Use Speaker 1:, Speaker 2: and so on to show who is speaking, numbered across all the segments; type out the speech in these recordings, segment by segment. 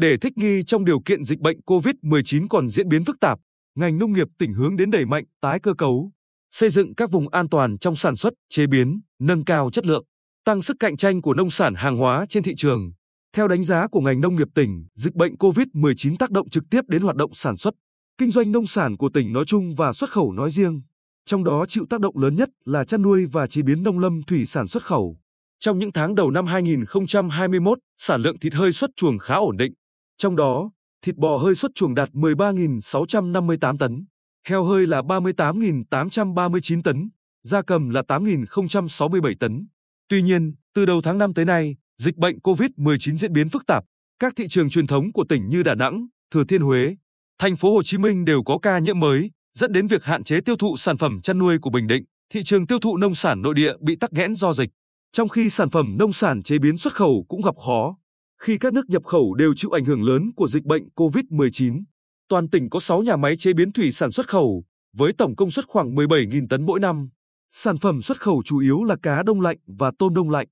Speaker 1: Để thích nghi trong điều kiện dịch bệnh COVID-19 còn diễn biến phức tạp, ngành nông nghiệp tỉnh hướng đến đẩy mạnh tái cơ cấu, xây dựng các vùng an toàn trong sản xuất, chế biến, nâng cao chất lượng, tăng sức cạnh tranh của nông sản hàng hóa trên thị trường. Theo đánh giá của ngành nông nghiệp tỉnh, dịch bệnh COVID-19 tác động trực tiếp đến hoạt động sản xuất, kinh doanh nông sản của tỉnh nói chung và xuất khẩu nói riêng. Trong đó chịu tác động lớn nhất là chăn nuôi và chế biến nông lâm thủy sản xuất khẩu. Trong những tháng đầu năm 2021, sản lượng thịt hơi xuất chuồng khá ổn định. Trong đó, thịt bò hơi xuất chuồng đạt 13.658 tấn, heo hơi là 38.839 tấn, gia cầm là 8.067 tấn. Tuy nhiên, từ đầu tháng 5 tới nay, dịch bệnh COVID-19 diễn biến phức tạp, các thị trường truyền thống của tỉnh như Đà Nẵng, Thừa Thiên Huế, thành phố Hồ Chí Minh đều có ca nhiễm mới, dẫn đến việc hạn chế tiêu thụ sản phẩm chăn nuôi của Bình Định. Thị trường tiêu thụ nông sản nội địa bị tắc nghẽn do dịch, trong khi sản phẩm nông sản chế biến xuất khẩu cũng gặp khó. Khi các nước nhập khẩu đều chịu ảnh hưởng lớn của dịch bệnh COVID-19, toàn tỉnh có 6 nhà máy chế biến thủy sản xuất khẩu, với tổng công suất khoảng 17.000 tấn mỗi năm. Sản phẩm xuất khẩu chủ yếu là cá đông lạnh và tôm đông lạnh.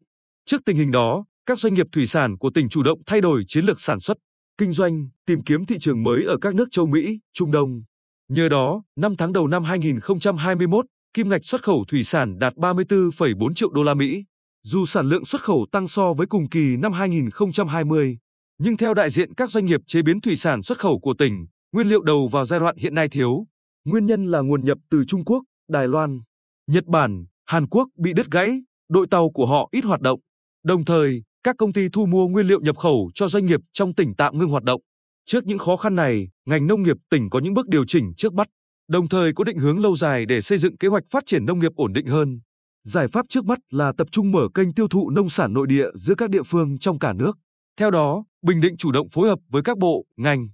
Speaker 1: Trước tình hình đó, các doanh nghiệp thủy sản của tỉnh chủ động thay đổi chiến lược sản xuất, kinh doanh, tìm kiếm thị trường mới ở các nước châu Mỹ, Trung Đông. Nhờ đó, 5 tháng đầu năm 2021, kim ngạch xuất khẩu thủy sản đạt 34,4 triệu đô la Mỹ. Dù sản lượng xuất khẩu tăng so với cùng kỳ năm 2020, nhưng theo đại diện các doanh nghiệp chế biến thủy sản xuất khẩu của tỉnh, nguyên liệu đầu vào giai đoạn hiện nay thiếu. Nguyên nhân là nguồn nhập từ Trung Quốc, Đài Loan, Nhật Bản, Hàn Quốc bị đứt gãy, đội tàu của họ ít hoạt động. Đồng thời, các công ty thu mua nguyên liệu nhập khẩu cho doanh nghiệp trong tỉnh tạm ngưng hoạt động. Trước những khó khăn này, ngành nông nghiệp tỉnh có những bước điều chỉnh trước mắt, đồng thời có định hướng lâu dài để xây dựng kế hoạch phát triển nông nghiệp ổn định hơn. Giải pháp trước mắt là tập trung mở kênh tiêu thụ nông sản nội địa giữa các địa phương trong cả nước. Theo đó, Bình Định chủ động phối hợp với các bộ, ngành,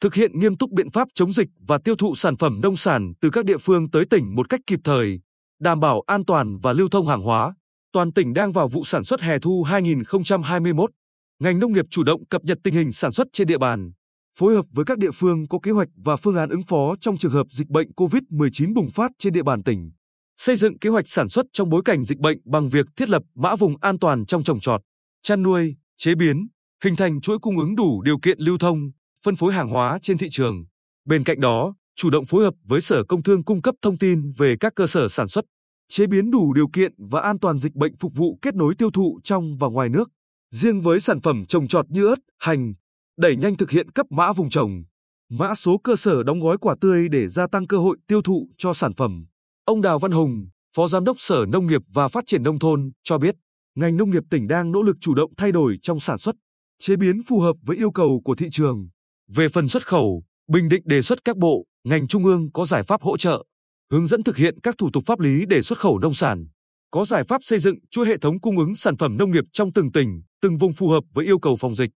Speaker 1: thực hiện nghiêm túc biện pháp chống dịch và tiêu thụ sản phẩm nông sản từ các địa phương tới tỉnh một cách kịp thời, đảm bảo an toàn và lưu thông hàng hóa. Toàn tỉnh đang vào vụ sản xuất hè thu 2021. Ngành nông nghiệp chủ động cập nhật tình hình sản xuất trên địa bàn, phối hợp với các địa phương có kế hoạch và phương án ứng phó trong trường hợp dịch bệnh COVID-19 bùng phát trên địa bàn tỉnh. Xây dựng kế hoạch sản xuất trong bối cảnh dịch bệnh bằng việc thiết lập mã vùng an toàn trong trồng trọt, chăn nuôi, chế biến, hình thành chuỗi cung ứng đủ điều kiện lưu thông, phân phối hàng hóa trên thị trường. Bên cạnh đó, chủ động phối hợp với Sở Công Thương cung cấp thông tin về các cơ sở sản xuất, chế biến đủ điều kiện và an toàn dịch bệnh phục vụ kết nối tiêu thụ trong và ngoài nước. Riêng với sản phẩm trồng trọt như ớt, hành, đẩy nhanh thực hiện cấp mã vùng trồng, mã số cơ sở đóng gói quả tươi để gia tăng cơ hội tiêu thụ cho sản phẩm. Ông Đào Văn Hùng, Phó Giám đốc Sở Nông nghiệp và Phát triển Nông thôn, cho biết, ngành nông nghiệp tỉnh đang nỗ lực chủ động thay đổi trong sản xuất, chế biến phù hợp với yêu cầu của thị trường. Về phần xuất khẩu, Bình Định đề xuất các bộ, ngành trung ương có giải pháp hỗ trợ, hướng dẫn thực hiện các thủ tục pháp lý để xuất khẩu nông sản, có giải pháp xây dựng chuỗi hệ thống cung ứng sản phẩm nông nghiệp trong từng tỉnh, từng vùng phù hợp với yêu cầu phòng dịch.